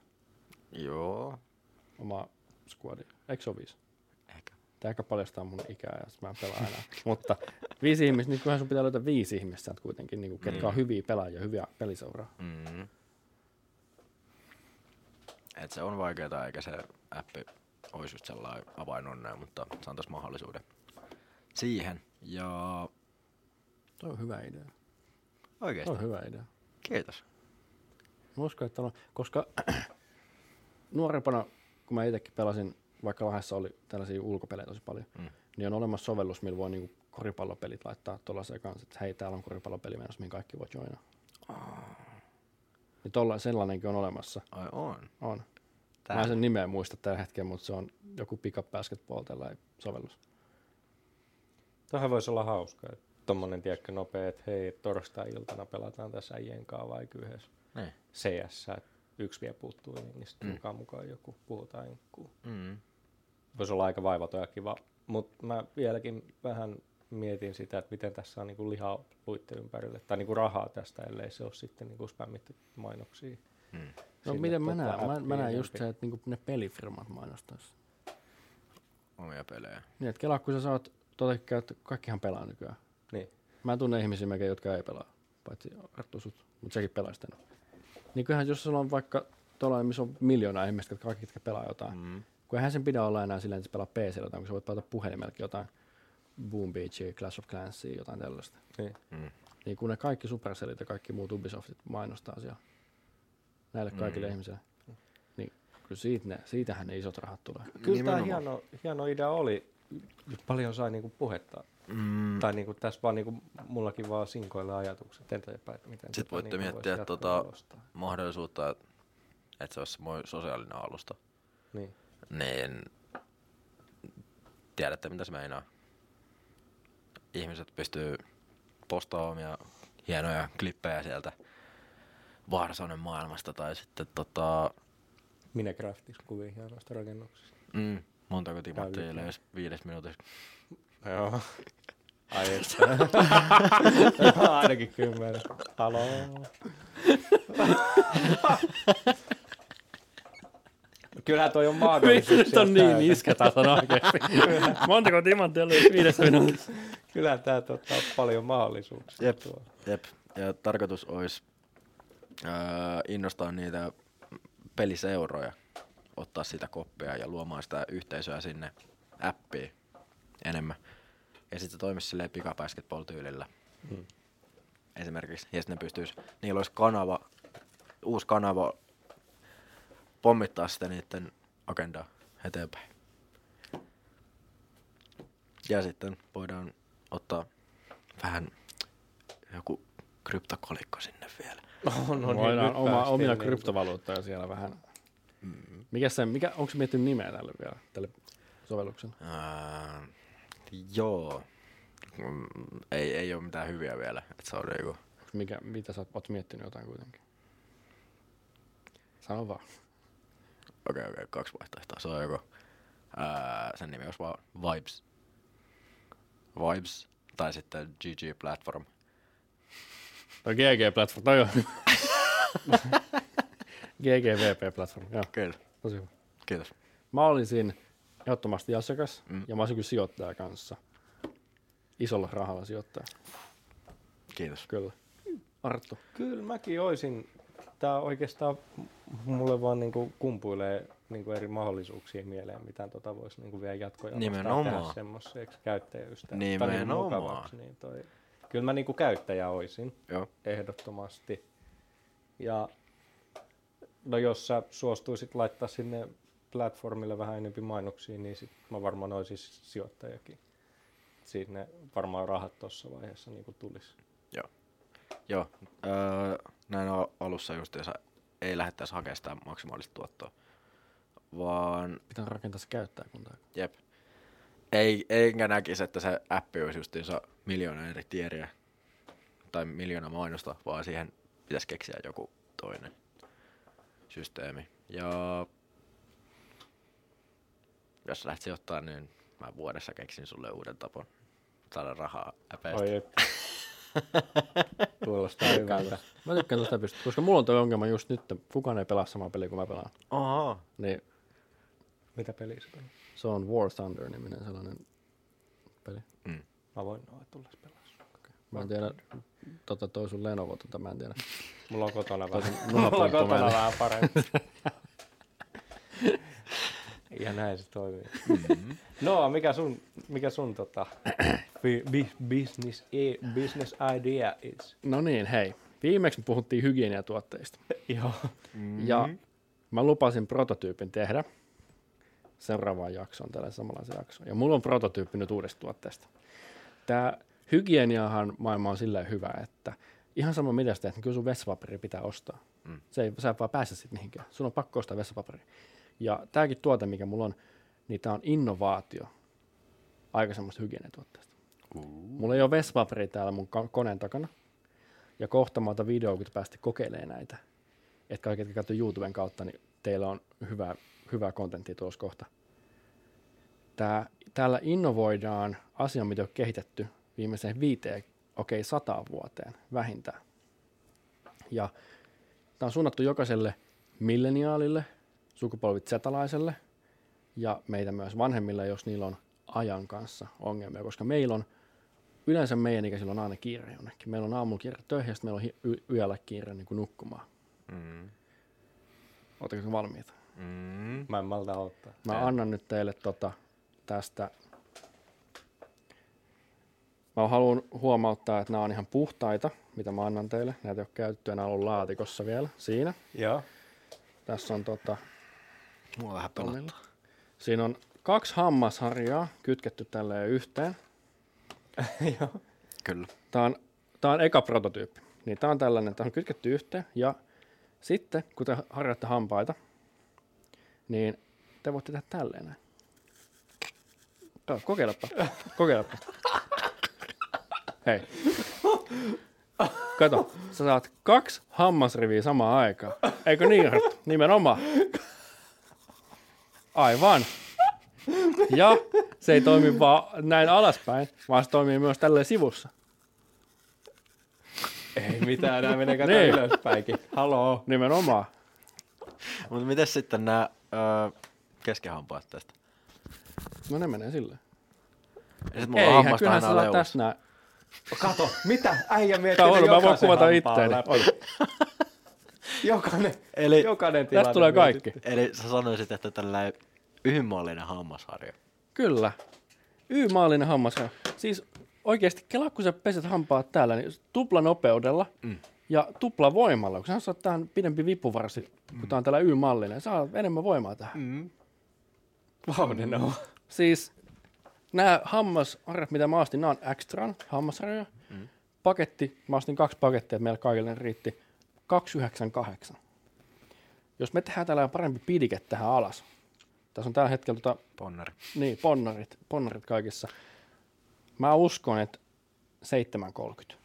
Joo. Oma squadia. Eikö se ole viisi? Ehkä. Tämä ehkä paljastaa mun ikää, ja sit mä en pelaa enää. Mutta viisi ihmistä, niin kyllähän sun pitää löytää viisi ihmistä kuitenkin, niin kuin, ketkä Mm. on hyviä pelaajia, hyviä peliseuraa. Mm. Et se on vaikeaa, eikä se appi olisi just sellainen avainonnea, mutta se antaisi mahdollisuuden siihen. Ja Toi on hyvä idea. oikeesti, Toi on hyvä idea. kiitos. Mä uskon, että on, koska nuorempana, kun mä itsekin pelasin, vaikka Lahdessa oli tällaisia ulkopelejä tosi paljon, Mm. niin on olemassa sovellus, millä voi niinku koripallopelit laittaa tuollaiseen kanssa, että hei, täällä on koripallopeli menossa, mihin kaikki voi joina. Niin tolla, sellainenkin on olemassa. Ai on. On. Tää. Mä en sen nimeä muista tällä hetkellä, mutta se on joku pickup basketball tällainen sovellus. Tuohan voisi olla hauska, että tommonen tiedätkö nopea, että hei, torstai-iltana pelataan tässä äijien kanssa vaikka yhdessä Niin. CS, että yksi vielä puuttuu, niin sitten Mm. mukaan mukaan joku puhutaan inkkuu. Mm. Voisi olla aika vaivaton ja kiva, mutta mä vieläkin vähän mietin sitä, että miten tässä on niinku lihaa luitten ympärille, tai niinku rahaa tästä, ellei se ole sitten niinku spämmitty mainoksia. Mm. No miten mä tota näen? Mä, mä näen just se, että niinku ne pelifirmat mainostaisi. Omia pelejä. Niin, että kelaa, kun sä saat, käyt, kaikkihan pelaa nykyään. Niin. Mä en tunne ihmisiä melkein, jotka ei pelaa, paitsi Arttu sut, mutta sekin pelaa sitä. Niin kyllähän jos sulla on vaikka tuollainen, missä on miljoona ihmistä, jotka kaikki jotka pelaa jotain, Mm. kun eihän sen pidä olla enää silleen, että pelaa PC jotain, kun sä voit pelata puhelimellekin jotain Boom Beachia, Clash of Clansia, jotain tällaista. Niin. Mm. Niin kun ne kaikki Supercellit ja kaikki muut Ubisoftit mainostaa siellä näille kaikille Mm. ihmisille, niin kyllä siitä ne, siitähän ne isot rahat tulee. Kyllä tämä hieno, hieno idea oli. Paljon sai niinku puhetta. Mm. Tai niinku tässä vaan niinku mullakin vaan sinkoilla ajatukset eteenpäin, miten Sit tota voitte niinku miettiä tota- mahdollisuutta, että se olisi sosiaalinen alusta. Niin. Niin tiedätte mitä se meinaa. Ihmiset pystyy postaamaan omia hienoja klippejä sieltä Varsonen maailmasta tai sitten tota, Minecraftissa kuvia hienoista rakennuksista. mm, montako timanttia viides minuutissa. Joo. Ai että. Ainakin kymmenen. Haloo. Kyllähän toi on mahdollisuuksia. Nyt on niin täynnä. isketason oikeesti. Montako timanttia oli viidessä minuutissa? Kyllähän tää ottaa paljon mahdollisuuksia. Jep. tuo. Jep. Ja tarkoitus olisi öö, innostaa niitä peliseuroja, ottaa sitä koppia ja luomaan sitä yhteisöä sinne appiin enemmän. Ja sitten se toimisi silleen pikabasketball-tyylillä Mm. esimerkiksi. Ja sitten ne pystyis, niillä olisi kanava, uusi kanava pommittaa sitä niiden agendaa eteenpäin. Ja sitten voidaan ottaa vähän joku kryptokolikko sinne vielä. No, no Voidaan oma, omia niinku- kryptovaluuttoja siellä vähän. Mikä se, mikä, onko se miettinyt nimeä tälle vielä, tälle sovelluksen? Ää, joo. Mm, Ei, ei ole mitään hyviä vielä. Et se on niinku, Onks Mikä, mitä sä oot, miettinyt jotain kuitenkin? Sano vaan. okei, okay, okay, kaksi vaihtoehtoa. Se on joko, ää, sen nimi olisi vaan Vibes. Vibes. Tai sitten GG Platform. Toi GG-platform, toi on. GGVP-platform, joo, Kyllä. tosi hyvä. Kiitos. Mä olisin ehdottomasti asiakas Mm. ja mä olisin kyllä sijoittaja kanssa. Isolla rahalla sijoittaja, Kiitos. kyllä. Arttu. Kyllä mäkin oisin. Tää oikeastaan mulle vaan niinku kumpuilee niinku eri mahdollisuuksia mieleen, mitä tota voisi niinku vielä jatkoja Nimenomaan. tehdä semmoiseksi käyttäjäystäväksi. Nimenomaan. Niinku mukavaksi, niin toi. Kyllä mä niinku käyttäjä oisin Joo. ehdottomasti. Ja no jos sä suostuisit laittaa sinne platformille vähän enemmän mainoksia, niin sit mä varmaan olisin sijoittajakin. Sinne varmaan rahat tuossa vaiheessa niinku tulisi. Joo. Öö, näin al- alussa just ei lähdettäisi hakemaan sitä maksimaalista tuottoa. Vaan Pitää rakentaa se käyttäjäkuntaa. Jep. Ei, enkä näkisi, että se appi olisi justiinsa miljoona eri tieriä tai miljoona mainosta, vaan siihen pitäisi keksiä joku toinen systeemi. Ja jos sä lähdet sijoittaa, niin mä vuodessa keksin sulle uuden tapon saada rahaa äpeästä. Oi, et. Kuulostaa hyvältä. Mä tykkään tuosta pystyä, koska mulla on toi ongelma just nyt, että kukaan ei pelaa samaa peliä kuin mä pelaan. Oho. Niin Mitä peliä se on? Se on War Thunder-niminen sellainen peli. Mä voin noin tulla pelaa. Mä en tiedä, tota toi sun Lenovo, tota mä en tiedä. Mulla on kotona vähän, mulla on kotona vähän parempi. ja näin se toimii. Mm-hmm. No, mikä sun, mikä sun tota, business, e, business idea is? No niin, hei. Viimeksi me puhuttiin hygieniatuotteista. Joo. Mm-hmm. Ja mä lupasin prototyypin tehdä seuraavaan jaksoon, tällä samanlaisen jaksoon. Ja mulla on prototyyppi nyt uudesta tuotteesta. Tämä hygieniahan maailma on silleen hyvä, että ihan sama mitä sä teet, niin kyllä sun vessapaperi pitää ostaa. Mm. Se ei, sä et vaan pääse sitten mihinkään. Sun on pakko ostaa vessapaperi. Ja tämäkin tuote, mikä mulla on, niin tämä on innovaatio aikaisemmasta hygieniatuotteesta. Mulla ei ole vessapaperia täällä mun koneen takana. Ja kohta mä otan videoa, kun te pääsette kokeilemaan näitä. Että kaikki, jotka katsoo YouTuben kautta, niin teillä on hyvää, hyvää kontenttia tuossa kohta. Tää, täällä innovoidaan asia, mitä on kehitetty viimeiseen viiteen, okei, okay, sataan vuoteen vähintään. Ja tämä on suunnattu jokaiselle milleniaalille, sukupolvit zetalaiselle ja meitä myös vanhemmille, jos niillä on ajan kanssa ongelmia, koska meillä on yleensä meidän ikäisillä on aina kiire jonnekin. Meillä on aamulla kiire töihin ja sitten meillä on hi- y- yöllä kiire niin kuin nukkumaan. Mm. Oletteko valmiita? Mm. Mä en malta ottaa. Mä annan nyt teille tota, tästä. Mä haluan huomauttaa, että nämä on ihan puhtaita, mitä mä annan teille. Näitä ei ole käytetty, nämä on ollut laatikossa vielä. Siinä. Joo. Tässä on tota, Mua vähän pelottaa. siinä on kaksi hammasharjaa kytketty tälleen yhteen. Joo. Kyllä. Tämä on, tää on eka prototyyppi. Niin tämä on tällainen, tämä on kytketty yhteen. Ja sitten, kun te harjatte hampaita, niin te voitte tehdä tälleen näin. Kato, kokeilepa. Kokeilepa. Hei. Kato, sä saat kaksi hammasriviä samaan aikaan. Eikö niin, Arttu? Nimenomaan. Aivan. Ja se ei toimi vaan näin alaspäin, vaan se toimii myös tälleen sivussa. Ei mitään, nää menee kato Niin. ylöspäinkin. Haloo. Nimenomaan. Mutta miten sitten nämä öö, keskihampaat tästä? No ne menee silleen. Ja sit mulla on Eihän, hammasta kyllähän sä aina tässä näin. Kato, mitä? Äijä miettii Tää on, mä voin jokaisen kuvata hampaan itteeni. Jokainen, Eli, jokainen tilanne. Tästä tulee mietitty. kaikki. eli sä sanoisit, että tällä yhdenmallinen hammasharja. Kyllä. Y-maallinen hammas. Siis oikeasti, kelaa kun sä peset hampaat täällä, niin tupla nopeudella mm. ja tupla voimalla. Kun sä saat tähän pidempi vipuvarsi, mm. kun tää on tällä Y-mallinen, saa enemmän voimaa tähän. Mm. Vauhden on. Siis nämä hammasharjat, mitä mä ostin, nämä on Extran hammasharjoja. Mm. Paketti, mä ostin kaksi pakettia, että meillä kaikille ne riitti 298. Jos me tehdään tällä parempi pidike tähän alas, tässä on tällä hetkellä tota, Ponnari. niin, ponnarit, ponnarit kaikissa. Mä uskon, että 7,30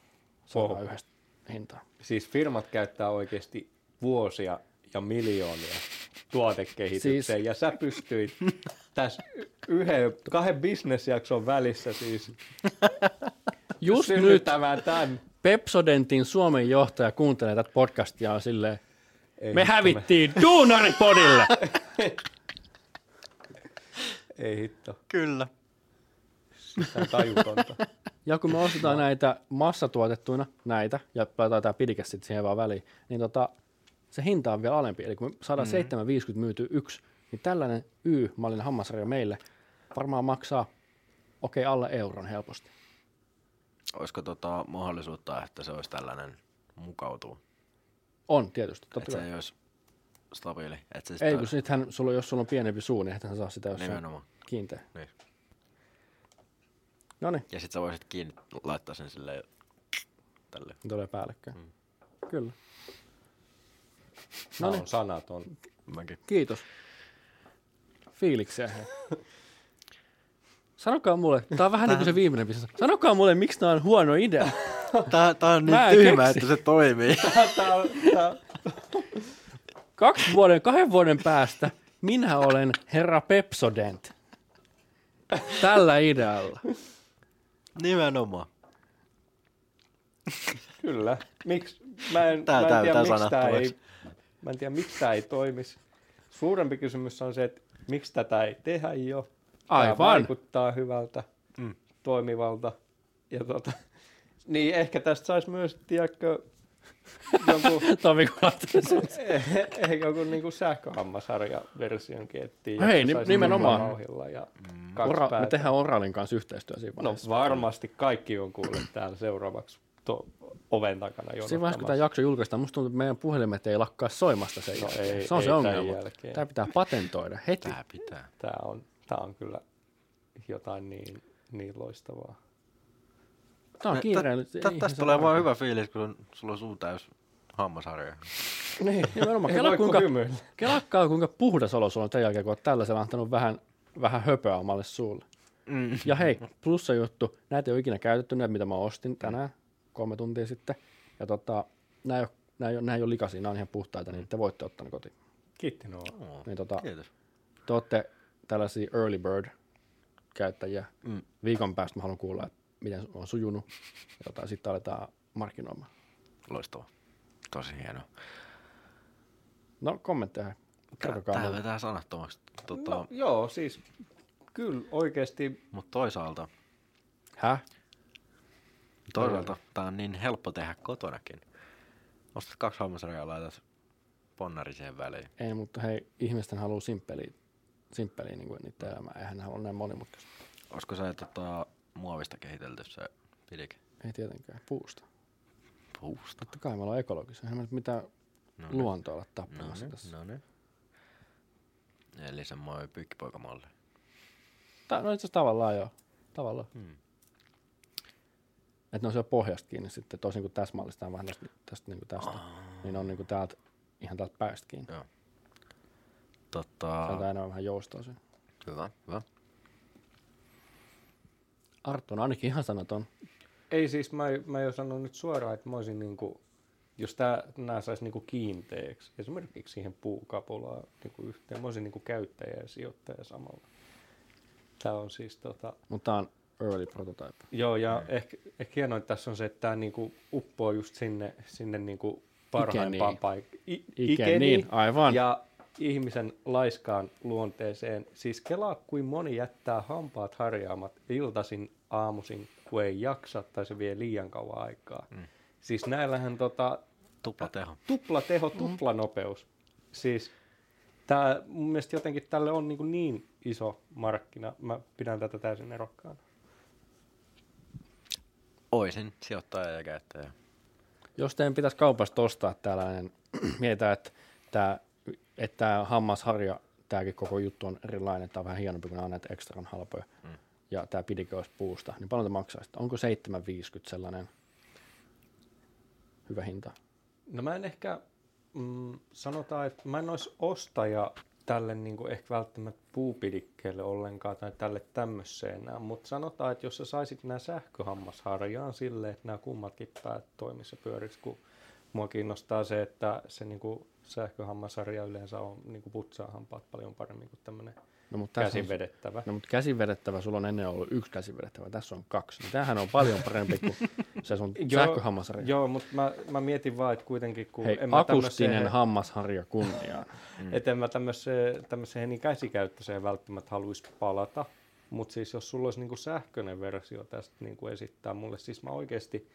saadaan Oho. yhdestä hintaa. Siis firmat käyttää oikeasti vuosia ja miljoonia tuotekehitykseen, Siis- ja sä pystyit tässä yhden, kahden bisnesjakson välissä siis Just nyt tämän. Pepsodentin Suomen johtaja kuuntelee tätä podcastia on silleen, Ei me hävittiin Duunaripodille! Ei hitto, Kyllä. on tajutonta. Ja kun me ostetaan näitä massatuotettuina, näitä, ja laitetaan tämä pidike sitten siihen vaan väliin, niin tota, se hinta on vielä alempi. Eli kun me saadaan mm. 7,50 myyty yksi, niin tällainen Y-mallinen hammasarja meille varmaan maksaa, okei, okay, alle euron helposti. Olisiko tota mahdollisuutta, että se olisi tällainen mukautuu? On tietysti, totta Että se ei olisi stabiili. Että se Ei, kun sittenhän, sulla, jos sulla on pienempi suu, niin ethän saa sitä, jos se on Nimenomaan. kiinteä. Niin. No niin, Ja sit sä voisit kiinni laittaa sen silleen tälle. tulee päällekkäin. Mm. Kyllä. No niin, on sanaton. Mäkin. kiitos. Fiiliksiä. Sanokaa mulle, tää on vähän niin kuin se viimeinen biisi. Sanokaa mulle, miksi tää on huono idea. Tää, tää on niin tyhmä, keksi. että se toimii. On, Kaksi vuoden, kahden vuoden päästä minä olen herra Pepsodent. Tällä idealla. Nimenomaan. kyllä. Miks, mä en, Tää- mä en tää- tiedä, tää miksi tää ei, mä en tiedä, miksi tää ei toimisi. Suurempi kysymys on se, että miksi tätä ei tehdä jo. Aivan. vaikuttaa hyvältä, Mm. toimivalta. Ja tota, niin ehkä tästä saisi myös, tiedätkö, joku, Tomi, kun ajattelee sen. ehkä joku niinku sähköhammasharja-version kiettiin. Hei, ni- nimenomaan. Vauhilla ja kaksi Ora, me tehdään Oralin kanssa yhteistyö siinä No vaiheessa. varmasti kaikki on kuullut täällä seuraavaksi to- oven takana Siinä vaiheessa, kun tämä jakso julkaistaan, musta tuntuu, että meidän puhelimet ei lakkaa soimasta sen No jälkeen. ei- se on ei se ongelma. jälkeen. Tämä pitää patentoida heti. Tää pitää. Tää on, tää on kyllä jotain niin, niin loistavaa. Tämä on Tä- kiireellistä. tä- Tästä tulee vaan hyvä fiilis, kun sulla on suu täys hammasharja. Niin, Nimenomaan. Kela, kuinka, kelakkaa, kuinka puhdas olo sulla on tämän jälkeen, kun olet tällaisella antanut vähän, vähän höpöä omalle suulle. Mm. Ja hei, plussa juttu, näitä ei ole ikinä käytetty, näitä mitä mä ostin tänään kolme tuntia sitten. Ja tota, nämä ei ole, nämä ei ole, nämä ei ole likaisia, nämä on ihan puhtaita, niin te voitte ottaa ne kotiin. Kiitti Noa. Niin tota, Kiitos. te olette tällaisia early bird käyttäjiä. Mm. Viikon päästä mä haluan kuulla, että miten on sujunut. Ja tota, sitten aletaan markkinoimaan. Loistavaa. Tosi hienoa. No kommentteja. Kertokaa Tää mulle. vetää sanattomaksi. Tota, No, joo, siis kyllä oikeasti Mutta toisaalta, Häh? toisaalta tää on niin helppo tehdä kotonakin. Ostat kaksi hammasharjaa ja laitat ponnari siihen väliin. Ei, mutta hei, ihmisten haluaa simppeliä, simppeliä niin kuin niiden elämää. Eihän ne halua näin monimutkaista. Olisiko se tota, muovista kehitelty se pidike? Ei tietenkään, puusta. Puusta. Totta kai me ollaan ekologisia. Eihän me nyt mitään No luontoa olla No tappamassa niin, tässä. no niin. Eli semmoinen pyykkipoikamalli. Ta- no itse asiassa tavallaan joo. Tavallaan. Hmm. Että ne on siellä pohjasta kiinni sitten, tosin kuin täsmällistetään vähän tästä, tästä, niin kuin tästä. Niin ne on niin kuin täältä, ihan täältä päästä kiinni. Joo. Se Tota, on enemmän vähän joustoa siinä. hyvä, hyvä. Arttu on ainakin ihan sanaton. Ei siis, mä, mä jo sanon nyt suoraan, että mä olisin niinku, jos tää, nää sais niinku kiinteeksi, esimerkiksi siihen puukapulaan niinku yhteen, mä olisin niinku käyttäjä ja sijoittaja samalla. Tää on siis tota, Mutta tää on early prototype. joo ja ehkä, ehkä hienointa tässä on se, että tää niinku uppoo just sinne, sinne niinku parhaimpaan paikkaan. Ikeniin, niin, aivan. Ja ihmisen laiskaan luonteeseen. Siis kelaa, kuin moni jättää hampaat harjaamat iltasin, aamuisin, kun ei jaksa tai se vie liian kauan aikaa. Mm. Siis näillähän tota, Tupla teho. tupla teho, tupla nopeus. Siis tää, mun mielestä jotenkin tälle on niin, niin iso markkina. Mä pidän tätä täysin erokkaan. Oisin sijoittaja ja käyttäjä. Jos teidän pitäisi kaupasta ostaa tällainen, mietitään, että tämä, että tämä hammasharja, tämäkin koko juttu on erilainen, tämä on vähän hienompi kuin nämä on näitä ekstran halpoja, mm. ja tämä pidike olisi puusta, niin paljon te maksaisitte? Onko 7,50 sellainen hyvä hinta? No mä en ehkä, mm, sanotaan, että mä en olisi ostaja tälle niin kuin ehkä välttämättä puupidikkeelle ollenkaan tai tälle tämmöiseen, mutta sanotaan, että jos sä saisit nämä sähköhammasharjaan silleen, että nämä kummatkin päät toimisi ja pyörisi, kun mua kiinnostaa se, että se niin kuin sähköhammasharja yleensä on niin kuin putsaa hampaat paljon paremmin kuin tämmöinen No, mutta käsin vedettävä. no, mutta käsin vedettävä, sulla on ennen ollut yksi käsin vedettävä, tässä on kaksi. Niin tämähän on paljon parempi kuin se sun sähköhammasharja. Joo, mutta mä, mä mietin vaan, että kuitenkin kun Hei, en mä akustinen tämmöiseen- hammasharja kunniaan. Mm. Että en mä tämmöiseen, tämmöiseen niin käsikäyttöiseen välttämättä haluaisi palata. Mutta siis jos sulla olisi niinku sähköinen versio tästä niinku esittää mulle, siis mä oikeasti,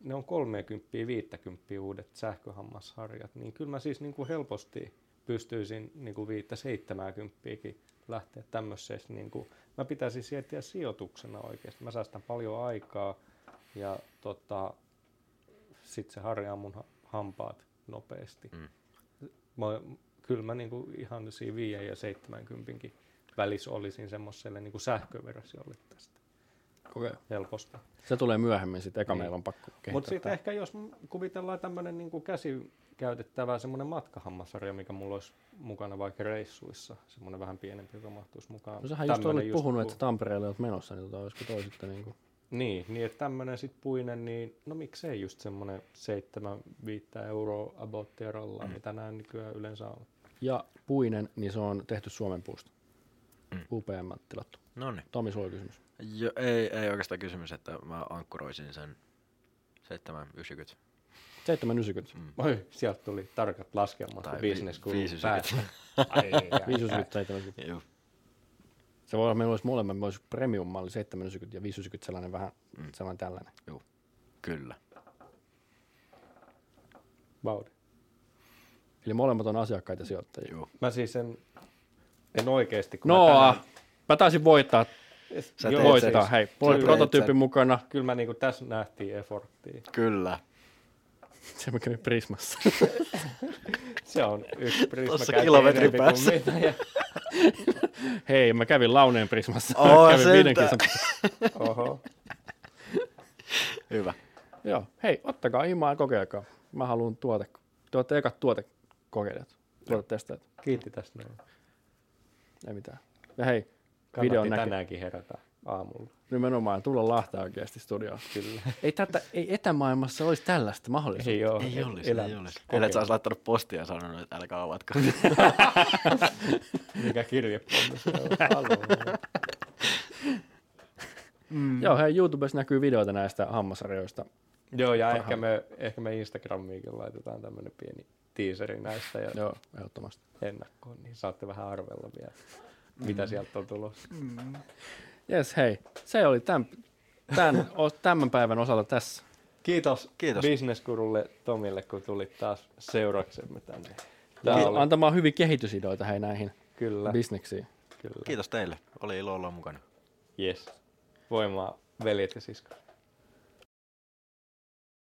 ne on 30 50 uudet sähköhammasharjat, niin kyllä mä siis niinku helposti pystyisin niinku 5-70 lähteä tämmöiseen. Niinku, mä pitäisin sietiä sijoituksena oikeasti. Mä säästän paljon aikaa ja tota, sitten se harjaa mun ha- hampaat nopeasti. Mm. Mä, kyllä mä niinku ihan siinä 5 ja 70 välissä olisin semmoiselle niinku sähköversiolle tästä Okay. helposti. Se tulee myöhemmin sitten, eka Niin. meillä on pakko kehittää. Mutta sitten ehkä jos kuvitellaan tämmöinen niinku käsikäytettävä semmoinen matkahammasarja, mikä mulla olisi mukana vaikka reissuissa, semmoinen vähän pienempi, joka mahtuisi mukaan. No sähän just Tämmönen olit puhunut, että Tampereelle olet menossa, niin tota, olisiko toi sitten niin kuin... Niin, niin että tämmöinen sitten puinen, niin no miksei just semmoinen 7-5 euroa about mm. mitä nämä nykyään yleensä on. Ja puinen, niin se on tehty Suomen puusta. Mm. UPM tilattu. No niin. Tomi, sulla kysymys. Jo, ei, ei oikeastaan kysymys, että mä ankkuroisin sen 790. 790. Mm. Oi, sieltä tuli tarkat laskelmat, Tai kun vi- business kun 590. Ai, ai, ai. 590, 790. Juu. Se voi olla, meillä olisi molemmat, meillä olisi premium-malli 790 ja 590 sellainen vähän Mm. sellainen tällainen. Kyllä. Vauhti. Eli molemmat on asiakkaita sijoittajia. Juu. Mä siis en, en oikeesti, kun mä No, tänään- mä taisin voittaa, Sä Joo, teet voittaa. sen. Hei, mulla oli prototyyppi mukana, Kyllä mä niinku tässä nähtiin efforttia. Kyllä. se mä kävin Prismassa. Se on yksi prisma käytiin kilometrin kuin päässä. ja, Hei, mä kävin Launeen Prismassa. Oo, kävin viiden kilsan. oho. Hyvä. Joo, hei, ottakaa himaa ja kokeilkaa. Mä haluan tuote, te olette ekat tuotekokeilijat, tuotetestajat, Kiitti tästä näin. Ei mitään. Ja hei, Kannatti videon näkee. tänäänkin herätä aamulla. Nimenomaan tulla Lahteen oikeasti studioon. Kyllä. Ei, tätä, ei etämaailmassa olisi tällaista mahdollisuutta. Ei oo. Ei olisi, elä- ei olisi. Ellei sä olisi laittanut postia ja sanonut, että älkää avatko. Mikä kirjepommi. Haluan. Mm. Joo, hei, YouTubessa näkyy videoita näistä hammasarjoista. Joo, ja Parhaan. ehkä me, ehkä me Instagramiinkin laitetaan tämmönen pieni teaseri näistä ja Joo, ehdottomasti. ennakkoon, niin saatte vähän arvella vielä, mitä sieltä on tulossa. Jes, hei, se oli tämän, tämän, tämän päivän osalta tässä. Kiitos, Kiitos. bisneskurulle Tomille, kun tulit taas seuraksemme tänne. Tää Kiitos. oli, Antamaan hyviä kehitysideoita hei näihin kyllä, bisneksiin. kyllä. Kiitos teille. Oli ilo olla mukana. Yes. Voimaa, veljet ja siskot.